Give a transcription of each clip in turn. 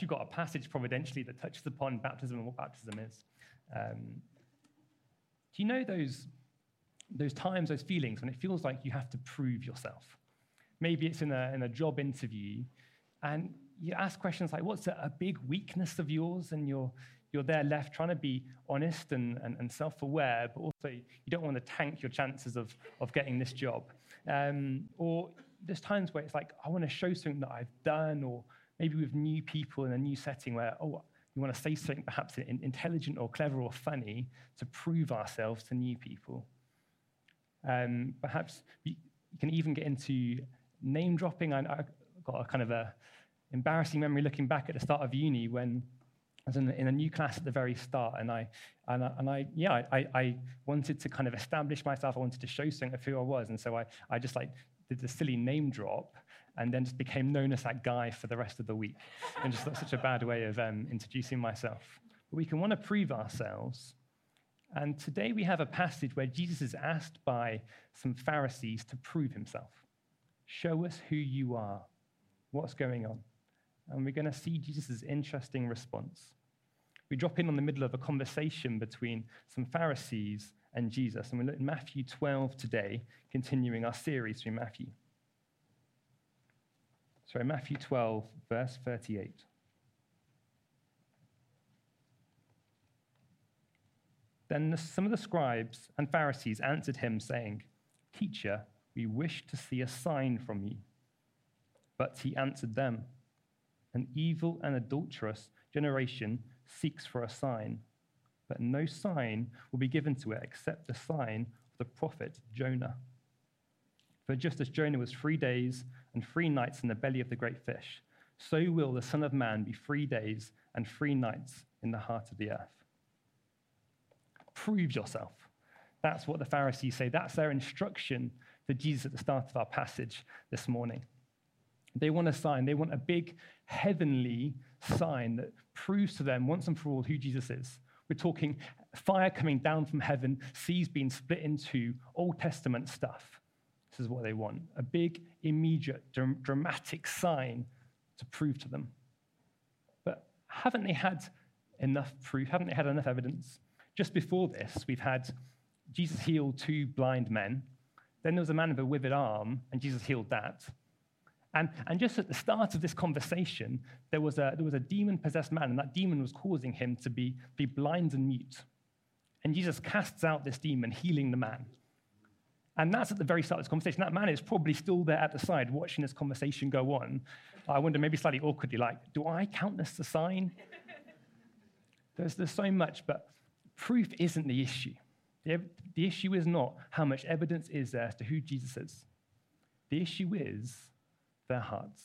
You've got a passage providentially that touches upon baptism and what baptism is. Um, do you know those, those times, those feelings when it feels like you have to prove yourself? Maybe it's in a, in a job interview, and you ask questions like, What's a, a big weakness of yours? And you're, you're there left trying to be honest and, and, and self aware, but also you don't want to tank your chances of, of getting this job. Um, or there's times where it's like, I want to show something that I've done, or maybe with new people in a new setting where, oh, you want to say something perhaps intelligent or clever or funny to prove ourselves to new people. Um, perhaps you can even get into name dropping. I, I got a kind of a embarrassing memory looking back at the start of uni when I was in, in a new class at the very start, and I, and I, and I yeah, I, I wanted to kind of establish myself. I wanted to show something of who I was, and so I, I just like did the silly name drop, and then just became known as that guy for the rest of the week, and just such a bad way of um, introducing myself. But we can want to prove ourselves. And today we have a passage where Jesus is asked by some Pharisees to prove himself. Show us who you are. What's going on? And we're going to see Jesus' interesting response. We drop in on the middle of a conversation between some Pharisees and Jesus. And we look at Matthew 12 today, continuing our series through Matthew. Sorry, Matthew 12, verse 38. Then the, some of the scribes and Pharisees answered him, saying, Teacher, we wish to see a sign from you. But he answered them, An evil and adulterous generation seeks for a sign, but no sign will be given to it except the sign of the prophet Jonah. For just as Jonah was three days and three nights in the belly of the great fish, so will the Son of Man be three days and three nights in the heart of the earth. Prove yourself. That's what the Pharisees say. That's their instruction for Jesus at the start of our passage this morning. They want a sign, they want a big heavenly sign that proves to them once and for all who Jesus is. We're talking fire coming down from heaven, seas being split into Old Testament stuff. This is what they want a big, immediate, dramatic sign to prove to them. But haven't they had enough proof? Haven't they had enough evidence? Just before this, we've had Jesus heal two blind men then there was a man with a withered arm, and Jesus healed that. And, and just at the start of this conversation, there was a, there was a demon possessed man, and that demon was causing him to be, be blind and mute. And Jesus casts out this demon, healing the man. And that's at the very start of this conversation. That man is probably still there at the side watching this conversation go on. I wonder, maybe slightly awkwardly, like, do I count this as a sign? there's, there's so much, but proof isn't the issue. The, the issue is not how much evidence is there as to who Jesus is. The issue is their hearts.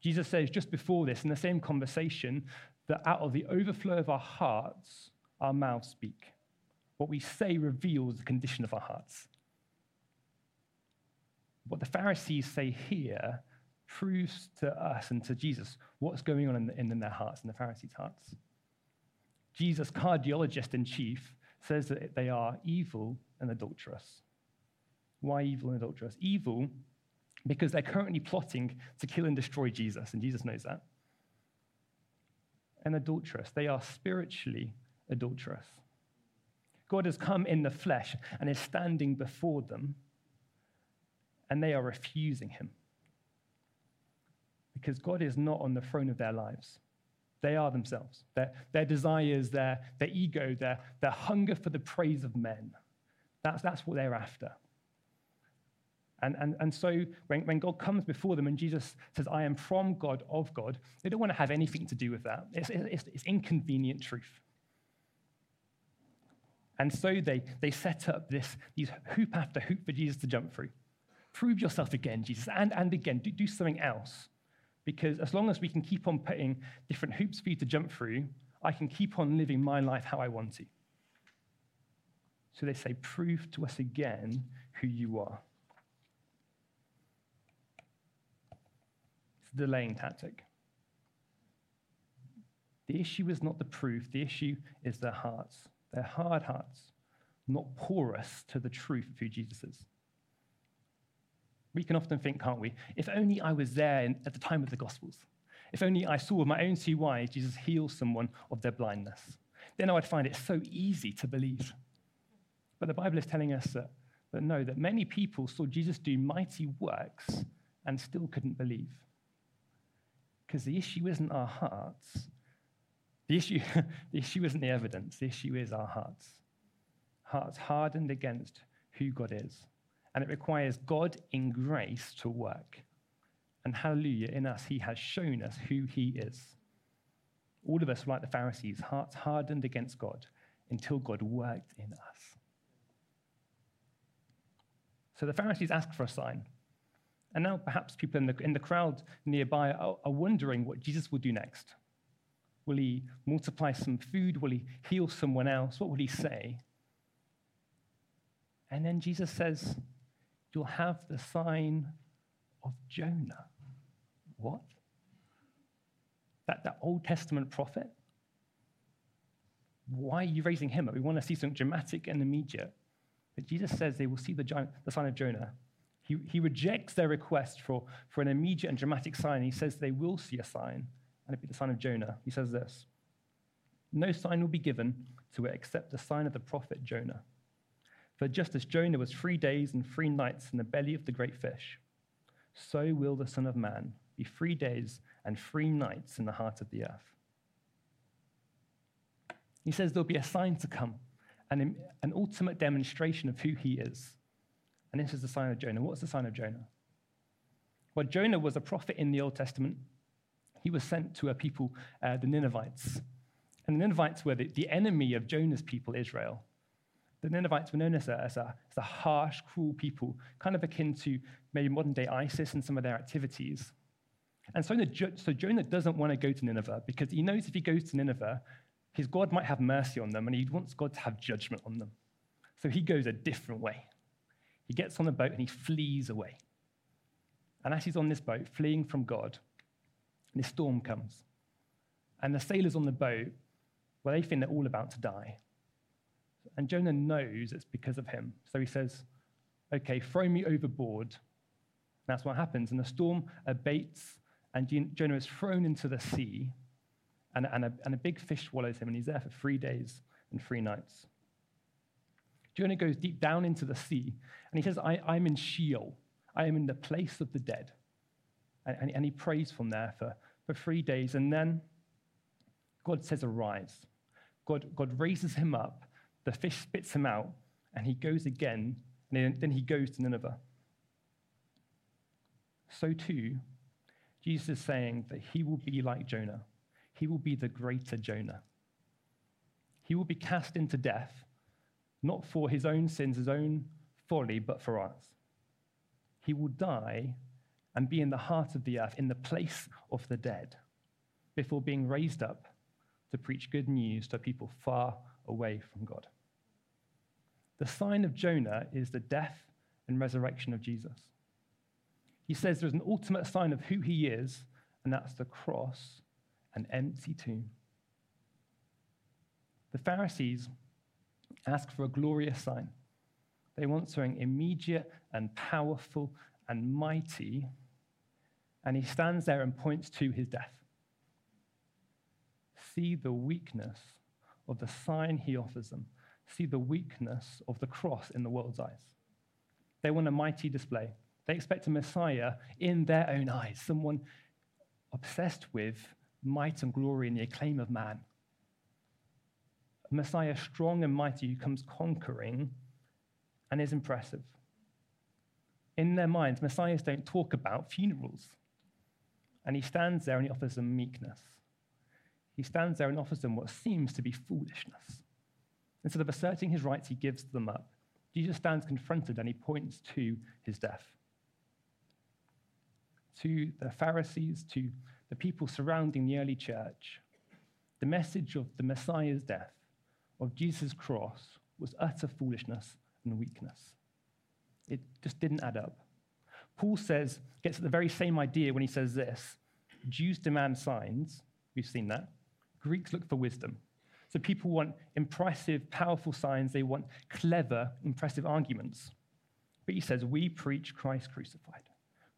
Jesus says just before this, in the same conversation, that out of the overflow of our hearts, our mouths speak. What we say reveals the condition of our hearts. What the Pharisees say here proves to us and to Jesus what's going on in, in their hearts, in the Pharisees' hearts. Jesus, cardiologist in chief, says that they are evil and adulterous. Why evil and adulterous? Evil because they're currently plotting to kill and destroy Jesus, and Jesus knows that. And adulterous, they are spiritually adulterous. God has come in the flesh and is standing before them, and they are refusing him. Because God is not on the throne of their lives. They are themselves, their, their desires, their, their ego, their, their hunger for the praise of men. That's, that's what they're after. And, and, and so when, when God comes before them and Jesus says, I am from God, of God, they don't want to have anything to do with that. It's, it's, it's inconvenient truth. And so they, they set up this, these hoop after hoop for Jesus to jump through. Prove yourself again, Jesus, and, and again. Do, do something else. Because as long as we can keep on putting different hoops for you to jump through, I can keep on living my life how I want to. So they say, Prove to us again who you are. It's a delaying tactic. The issue is not the proof, the issue is their hearts. Their hard hearts, not porous to the truth of who Jesus is. We can often think, can't we? If only I was there at the time of the Gospels. If only I saw with my own two eyes Jesus heal someone of their blindness. Then I would find it so easy to believe. But the Bible is telling us that, that no, that many people saw Jesus do mighty works and still couldn't believe. Because the issue isn't our hearts. The issue, the issue isn't the evidence. The issue is our hearts. Hearts hardened against who God is. And it requires God in grace to work. And hallelujah, in us, He has shown us who He is. All of us, like the Pharisees, hearts hardened against God until God worked in us. So the Pharisees ask for a sign. And now perhaps people in the, in the crowd nearby are, are wondering what Jesus will do next. Will he multiply some food? Will he heal someone else? What will he say? And then Jesus says, You'll have the sign of Jonah. What? That, that Old Testament prophet? Why are you raising him up? We want to see something dramatic and immediate. But Jesus says they will see the, the sign of Jonah. He, he rejects their request for, for an immediate and dramatic sign. He says they will see a sign, and it be the sign of Jonah. He says this No sign will be given to it except the sign of the prophet Jonah. For just as Jonah was three days and three nights in the belly of the great fish, so will the Son of Man be three days and three nights in the heart of the earth. He says there'll be a sign to come, an, an ultimate demonstration of who he is. And this is the sign of Jonah. What's the sign of Jonah? Well, Jonah was a prophet in the Old Testament. He was sent to a people, uh, the Ninevites. And the Ninevites were the, the enemy of Jonah's people, Israel. The Ninevites were known as a, as, a, as a harsh, cruel people, kind of akin to maybe modern day ISIS and some of their activities. And so, so Jonah doesn't want to go to Nineveh because he knows if he goes to Nineveh, his God might have mercy on them and he wants God to have judgment on them. So he goes a different way. He gets on a boat and he flees away. And as he's on this boat, fleeing from God, this storm comes. And the sailors on the boat, well, they think they're all about to die. And Jonah knows it's because of him. So he says, Okay, throw me overboard. And That's what happens. And the storm abates, and Jonah is thrown into the sea, and, and, a, and a big fish swallows him, and he's there for three days and three nights. Jonah goes deep down into the sea, and he says, I, I'm in Sheol. I am in the place of the dead. And, and, he prays from there for, for three days, and then God says, Arise. God, God raises him up, the fish spits him out, and he goes again, and then he goes to Nineveh. So too, Jesus is saying that he will be like Jonah. He will be the greater Jonah. He will be cast into death, not for his own sins, his own folly, but for ours. He will die and be in the heart of the earth, in the place of the dead, before being raised up to preach good news to people far away from God. The sign of Jonah is the death and resurrection of Jesus. He says there's an ultimate sign of who he is, and that's the cross, an empty tomb. The Pharisees ask for a glorious sign. They want something immediate and powerful and mighty, and he stands there and points to his death. See the weakness of the sign he offers them see the weakness of the cross in the world's eyes. They want a mighty display. They expect a Messiah in their own eyes, someone obsessed with might and glory and the acclaim of man. A Messiah strong and mighty who comes conquering and is impressive. In their minds, Messiahs don't talk about funerals. And he stands there and he offers them meekness. He stands there and offers them what seems to be foolishness. Instead of asserting his rights, he gives them up. Jesus stands confronted and he points to his death. To the Pharisees, to the people surrounding the early church, the message of the Messiah's death, of Jesus' cross, was utter foolishness and weakness. It just didn't add up. Paul says, gets at the very same idea when he says this Jews demand signs, we've seen that. Greeks look for wisdom. So people want impressive, powerful signs. They want clever, impressive arguments. But he says, We preach Christ crucified.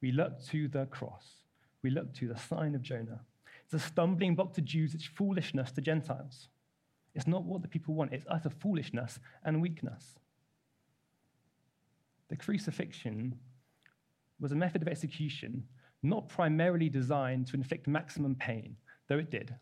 We look to the cross. We look to the sign of Jonah. It's a stumbling block to Jews, it's foolishness to Gentiles. It's not what the people want, it's utter foolishness and weakness. The crucifixion was a method of execution not primarily designed to inflict maximum pain, though it did.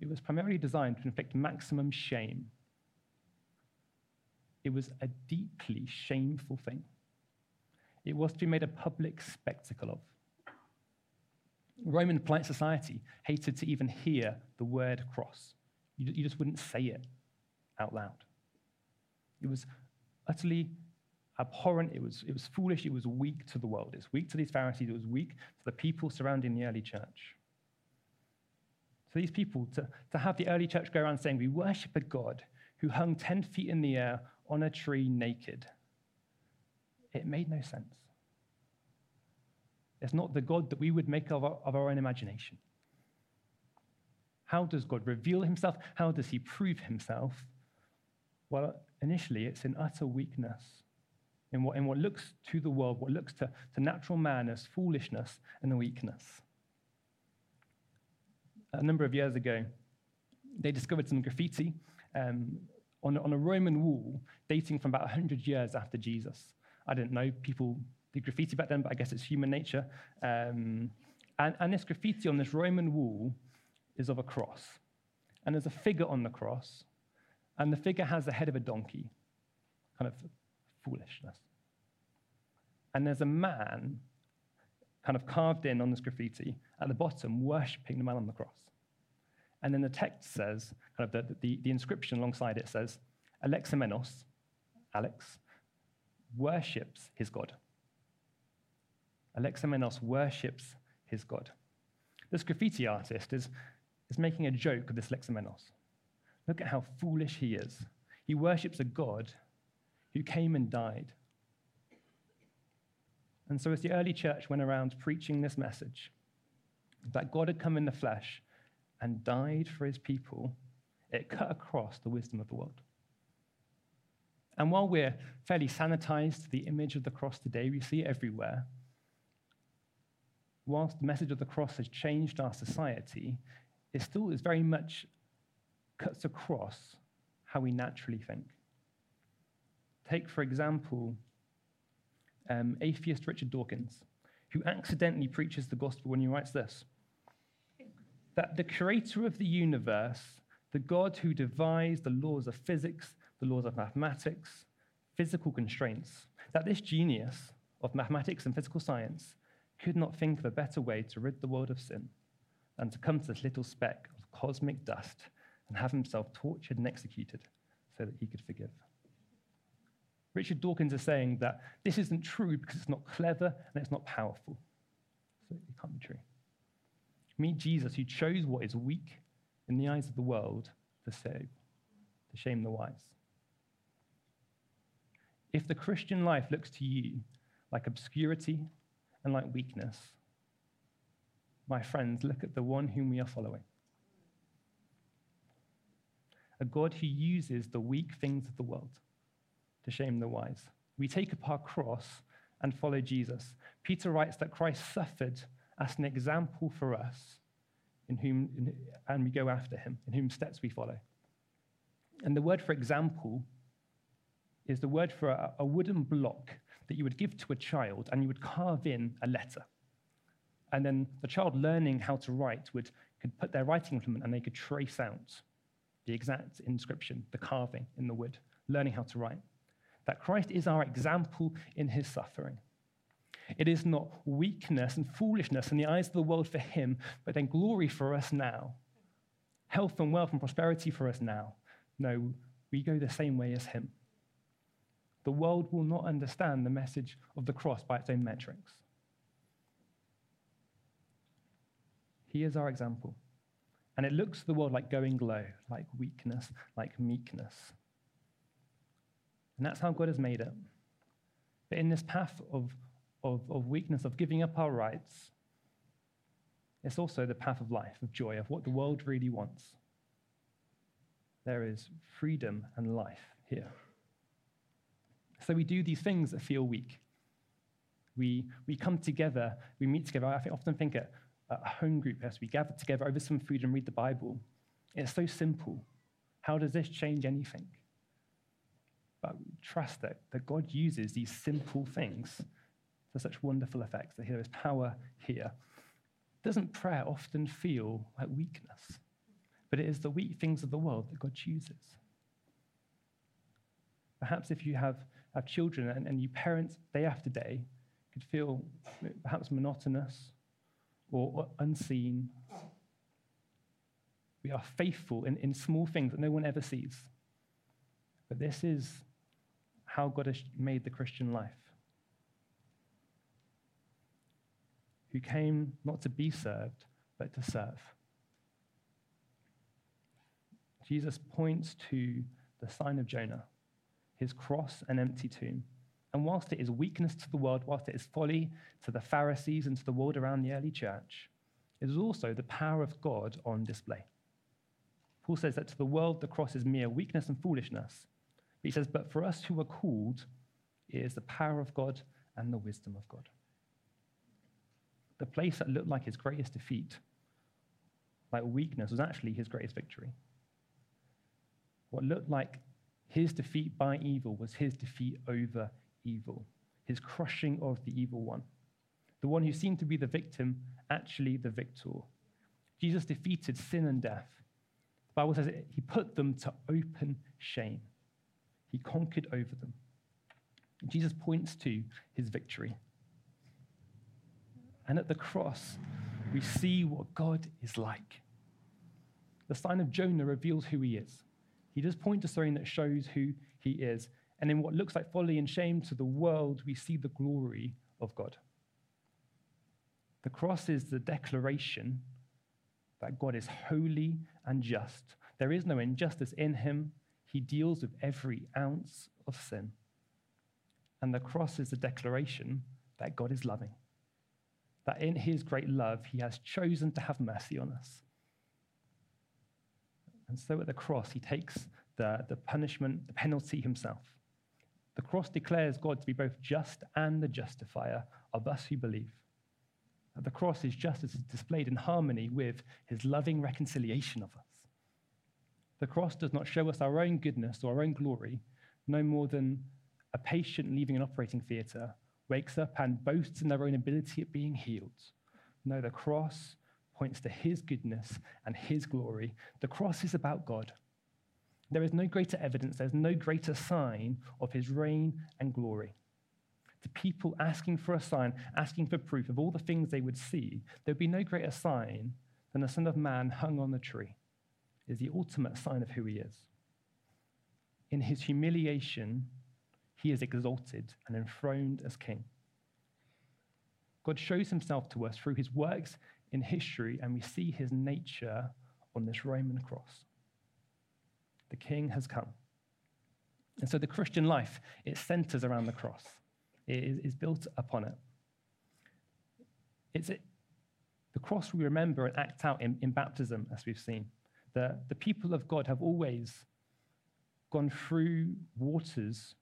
It was primarily designed to inflict maximum shame. It was a deeply shameful thing. It was to be made a public spectacle of. Roman polite society hated to even hear the word cross. You, you just wouldn't say it out loud. It was utterly abhorrent, it was, it was foolish, it was weak to the world. It was weak to these Pharisees, it was weak to the people surrounding the early church. So these people, to, to have the early church go around saying, We worship a God who hung 10 feet in the air on a tree naked, it made no sense. It's not the God that we would make of our, of our own imagination. How does God reveal himself? How does he prove himself? Well, initially, it's in utter weakness, in what, in what looks to the world, what looks to, to natural man as foolishness and weakness. A number of years ago, they discovered some graffiti um, on, on a Roman wall dating from about 100 years after Jesus. I didn't know people did graffiti back then, but I guess it's human nature. Um, and, and this graffiti on this Roman wall is of a cross. And there's a figure on the cross, and the figure has the head of a donkey, kind of foolishness. And there's a man kind of carved in on this graffiti at the bottom, worshipping the man on the cross. And then the text says, kind of the, the, the inscription alongside it says, Alexamenos, Alex, worships his God. Alexamenos worships his God. This graffiti artist is, is making a joke of this Alexamenos. Look at how foolish he is. He worships a God who came and died. And so, as the early church went around preaching this message, that God had come in the flesh and died for his people, it cut across the wisdom of the world. And while we're fairly sanitized to the image of the cross today, we see it everywhere. Whilst the message of the cross has changed our society, it still is very much cuts across how we naturally think. Take, for example, um, atheist Richard Dawkins, who accidentally preaches the gospel when he writes this that the creator of the universe, the God who devised the laws of physics, the laws of mathematics, physical constraints, that this genius of mathematics and physical science could not think of a better way to rid the world of sin than to come to this little speck of cosmic dust and have himself tortured and executed so that he could forgive. Richard Dawkins is saying that this isn't true because it's not clever and it's not powerful. So it can't be true. Meet Jesus, who chose what is weak in the eyes of the world to save, to shame the wise. If the Christian life looks to you like obscurity and like weakness, my friends, look at the one whom we are following. A God who uses the weak things of the world to shame the wise. We take up our cross and follow Jesus. Peter writes that Christ suffered as an example for us, in whom, in, and we go after him, in whom steps we follow. And the word for example is the word for a, a wooden block that you would give to a child and you would carve in a letter. And then the child learning how to write would could put their writing implement and they could trace out the exact inscription, the carving in the wood, learning how to write. That Christ is our example in his suffering. It is not weakness and foolishness in the eyes of the world for him, but then glory for us now. Health and wealth and prosperity for us now. No, we go the same way as him. The world will not understand the message of the cross by its own metrics. He is our example. And it looks to the world like going low, like weakness, like meekness. And that's how God has made it. But in this path of, of, of weakness, of giving up our rights, it's also the path of life, of joy, of what the world really wants. There is freedom and life here. So we do these things that feel weak. We, we come together, we meet together. I often think it, a home group as we gather together over some food and read the Bible. It's so simple. How does this change anything? But trust that, that God uses these simple things for such wonderful effects, that there is power here. Doesn't prayer often feel like weakness? But it is the weak things of the world that God chooses. Perhaps if you have, have children and, and you parent day after day, could feel perhaps monotonous or, or unseen. We are faithful in, in small things that no one ever sees. But this is how God has made the Christian life. Who came not to be served, but to serve. Jesus points to the sign of Jonah, his cross and empty tomb. And whilst it is weakness to the world, whilst it is folly to the Pharisees and to the world around the early church, it is also the power of God on display. Paul says that to the world, the cross is mere weakness and foolishness. But he says, but for us who are called, it is the power of God and the wisdom of God. The place that looked like his greatest defeat, like weakness, was actually his greatest victory. What looked like his defeat by evil was his defeat over evil, his crushing of the evil one. The one who seemed to be the victim, actually the victor. Jesus defeated sin and death. The Bible says he put them to open shame. He conquered over them. Jesus points to his victory. And at the cross, we see what God is like. The sign of Jonah reveals who he is. He does point to something that shows who he is. And in what looks like folly and shame to the world, we see the glory of God. The cross is the declaration that God is holy and just. There is no injustice in him. He deals with every ounce of sin. And the cross is a declaration that God is loving, that in his great love, he has chosen to have mercy on us. And so at the cross, he takes the, the punishment, the penalty himself. The cross declares God to be both just and the justifier of us who believe. At the cross, his justice is displayed in harmony with his loving reconciliation of us. The cross does not show us our own goodness or our own glory, no more than a patient leaving an operating theatre wakes up and boasts in their own ability at being healed. No, the cross points to his goodness and his glory. The cross is about God. There is no greater evidence, there's no greater sign of his reign and glory. To people asking for a sign, asking for proof of all the things they would see, there would be no greater sign than the Son of Man hung on the tree. Is the ultimate sign of who he is. In his humiliation, he is exalted and enthroned as king. God shows himself to us through his works in history, and we see his nature on this Roman cross. The king has come. And so the Christian life, it centers around the cross, it is, is built upon it. It's it, the cross we remember and act out in, in baptism, as we've seen. The, the people of God have always gone through waters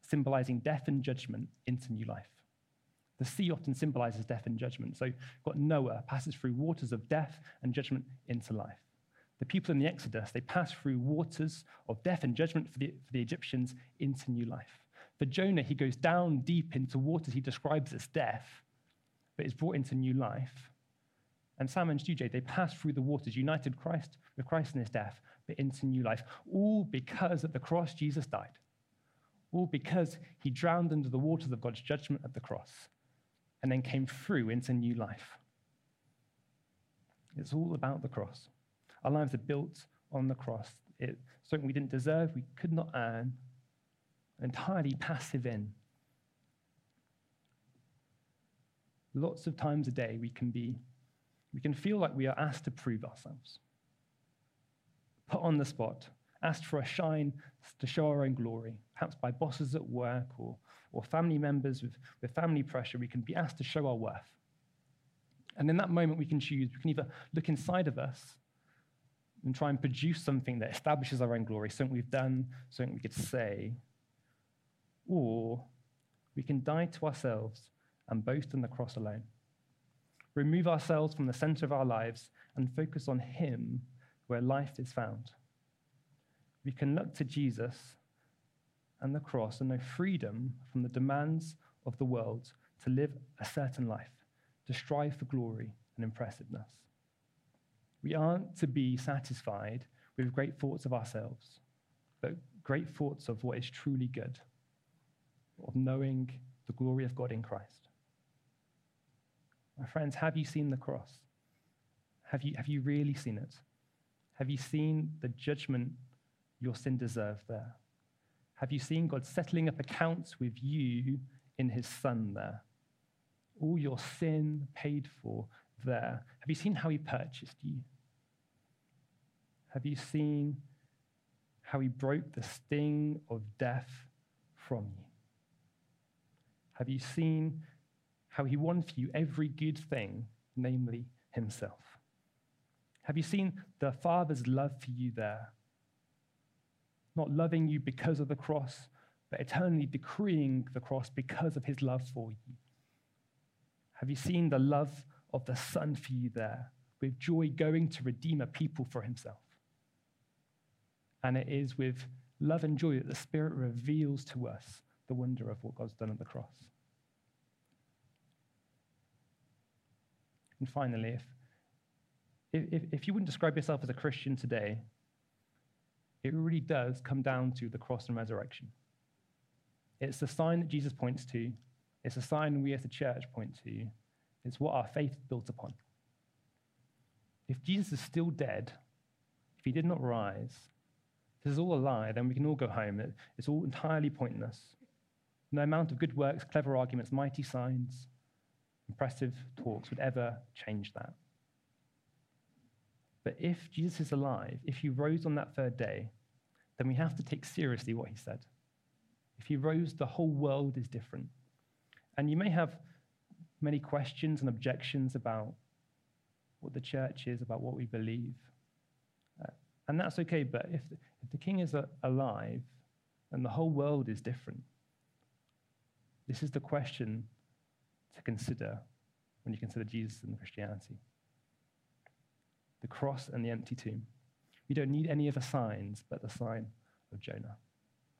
symbolizing death and judgment into new life. The sea often symbolizes death and judgment. So, got Noah passes through waters of death and judgment into life. The people in the Exodus, they pass through waters of death and judgment for the, for the Egyptians into new life. For Jonah, he goes down deep into waters he describes as death, but is brought into new life. And Sam and Stu they pass through the waters, united Christ with Christ in his death, but into new life. All because at the cross Jesus died. All because he drowned under the waters of God's judgment at the cross and then came through into new life. It's all about the cross. Our lives are built on the cross. It's something we didn't deserve, we could not earn, entirely passive in. Lots of times a day we can be, we can feel like we are asked to prove ourselves, put on the spot, asked for a shine to show our own glory, perhaps by bosses at work or, or family members with, with family pressure. We can be asked to show our worth. And in that moment, we can choose. We can either look inside of us and try and produce something that establishes our own glory, something we've done, something we could say, or we can die to ourselves and boast on the cross alone. Remove ourselves from the center of our lives, and focus on Him where life is found. We can look to Jesus and the cross and know freedom from the demands of the world to live a certain life, to strive for glory and impressiveness. We aren't to be satisfied with great thoughts of ourselves, but great thoughts of what is truly good, of knowing the glory of God in Christ. My friends, have you seen the cross? Have you, have you really seen it? Have you seen the judgment your sin deserved there? Have you seen God settling up accounts with you in his Son there? All your sin paid for there. Have you seen how he purchased you? Have you seen how he broke the sting of death from you? Have you seen how he won for you every good thing, namely himself? Have you seen the Father's love for you there? Not loving you because of the cross, but eternally decreeing the cross because of his love for you. Have you seen the love of the Son for you there, with joy going to redeem a people for himself? And it is with love and joy that the Spirit reveals to us the wonder of what God's done at the cross. And finally, if, if, if you wouldn't describe yourself as a Christian today, it really does come down to the cross and resurrection. It's the sign that Jesus points to, it's a sign we as a church point to, it's what our faith is built upon. If Jesus is still dead, if he did not rise, this is all a lie, then we can all go home. It's all entirely pointless. No amount of good works, clever arguments, mighty signs, impressive talks would ever change that. But if Jesus is alive, if he rose on that third day, then we have to take seriously what he said. If he rose, the whole world is different. And you may have many questions and objections about what the church is, about what we believe. Uh, and that's okay, but if the, if the king is alive and the whole world is different, this is the question to consider when you consider Jesus and Christianity the cross and the empty tomb. We don't need any other signs but the sign of Jonah.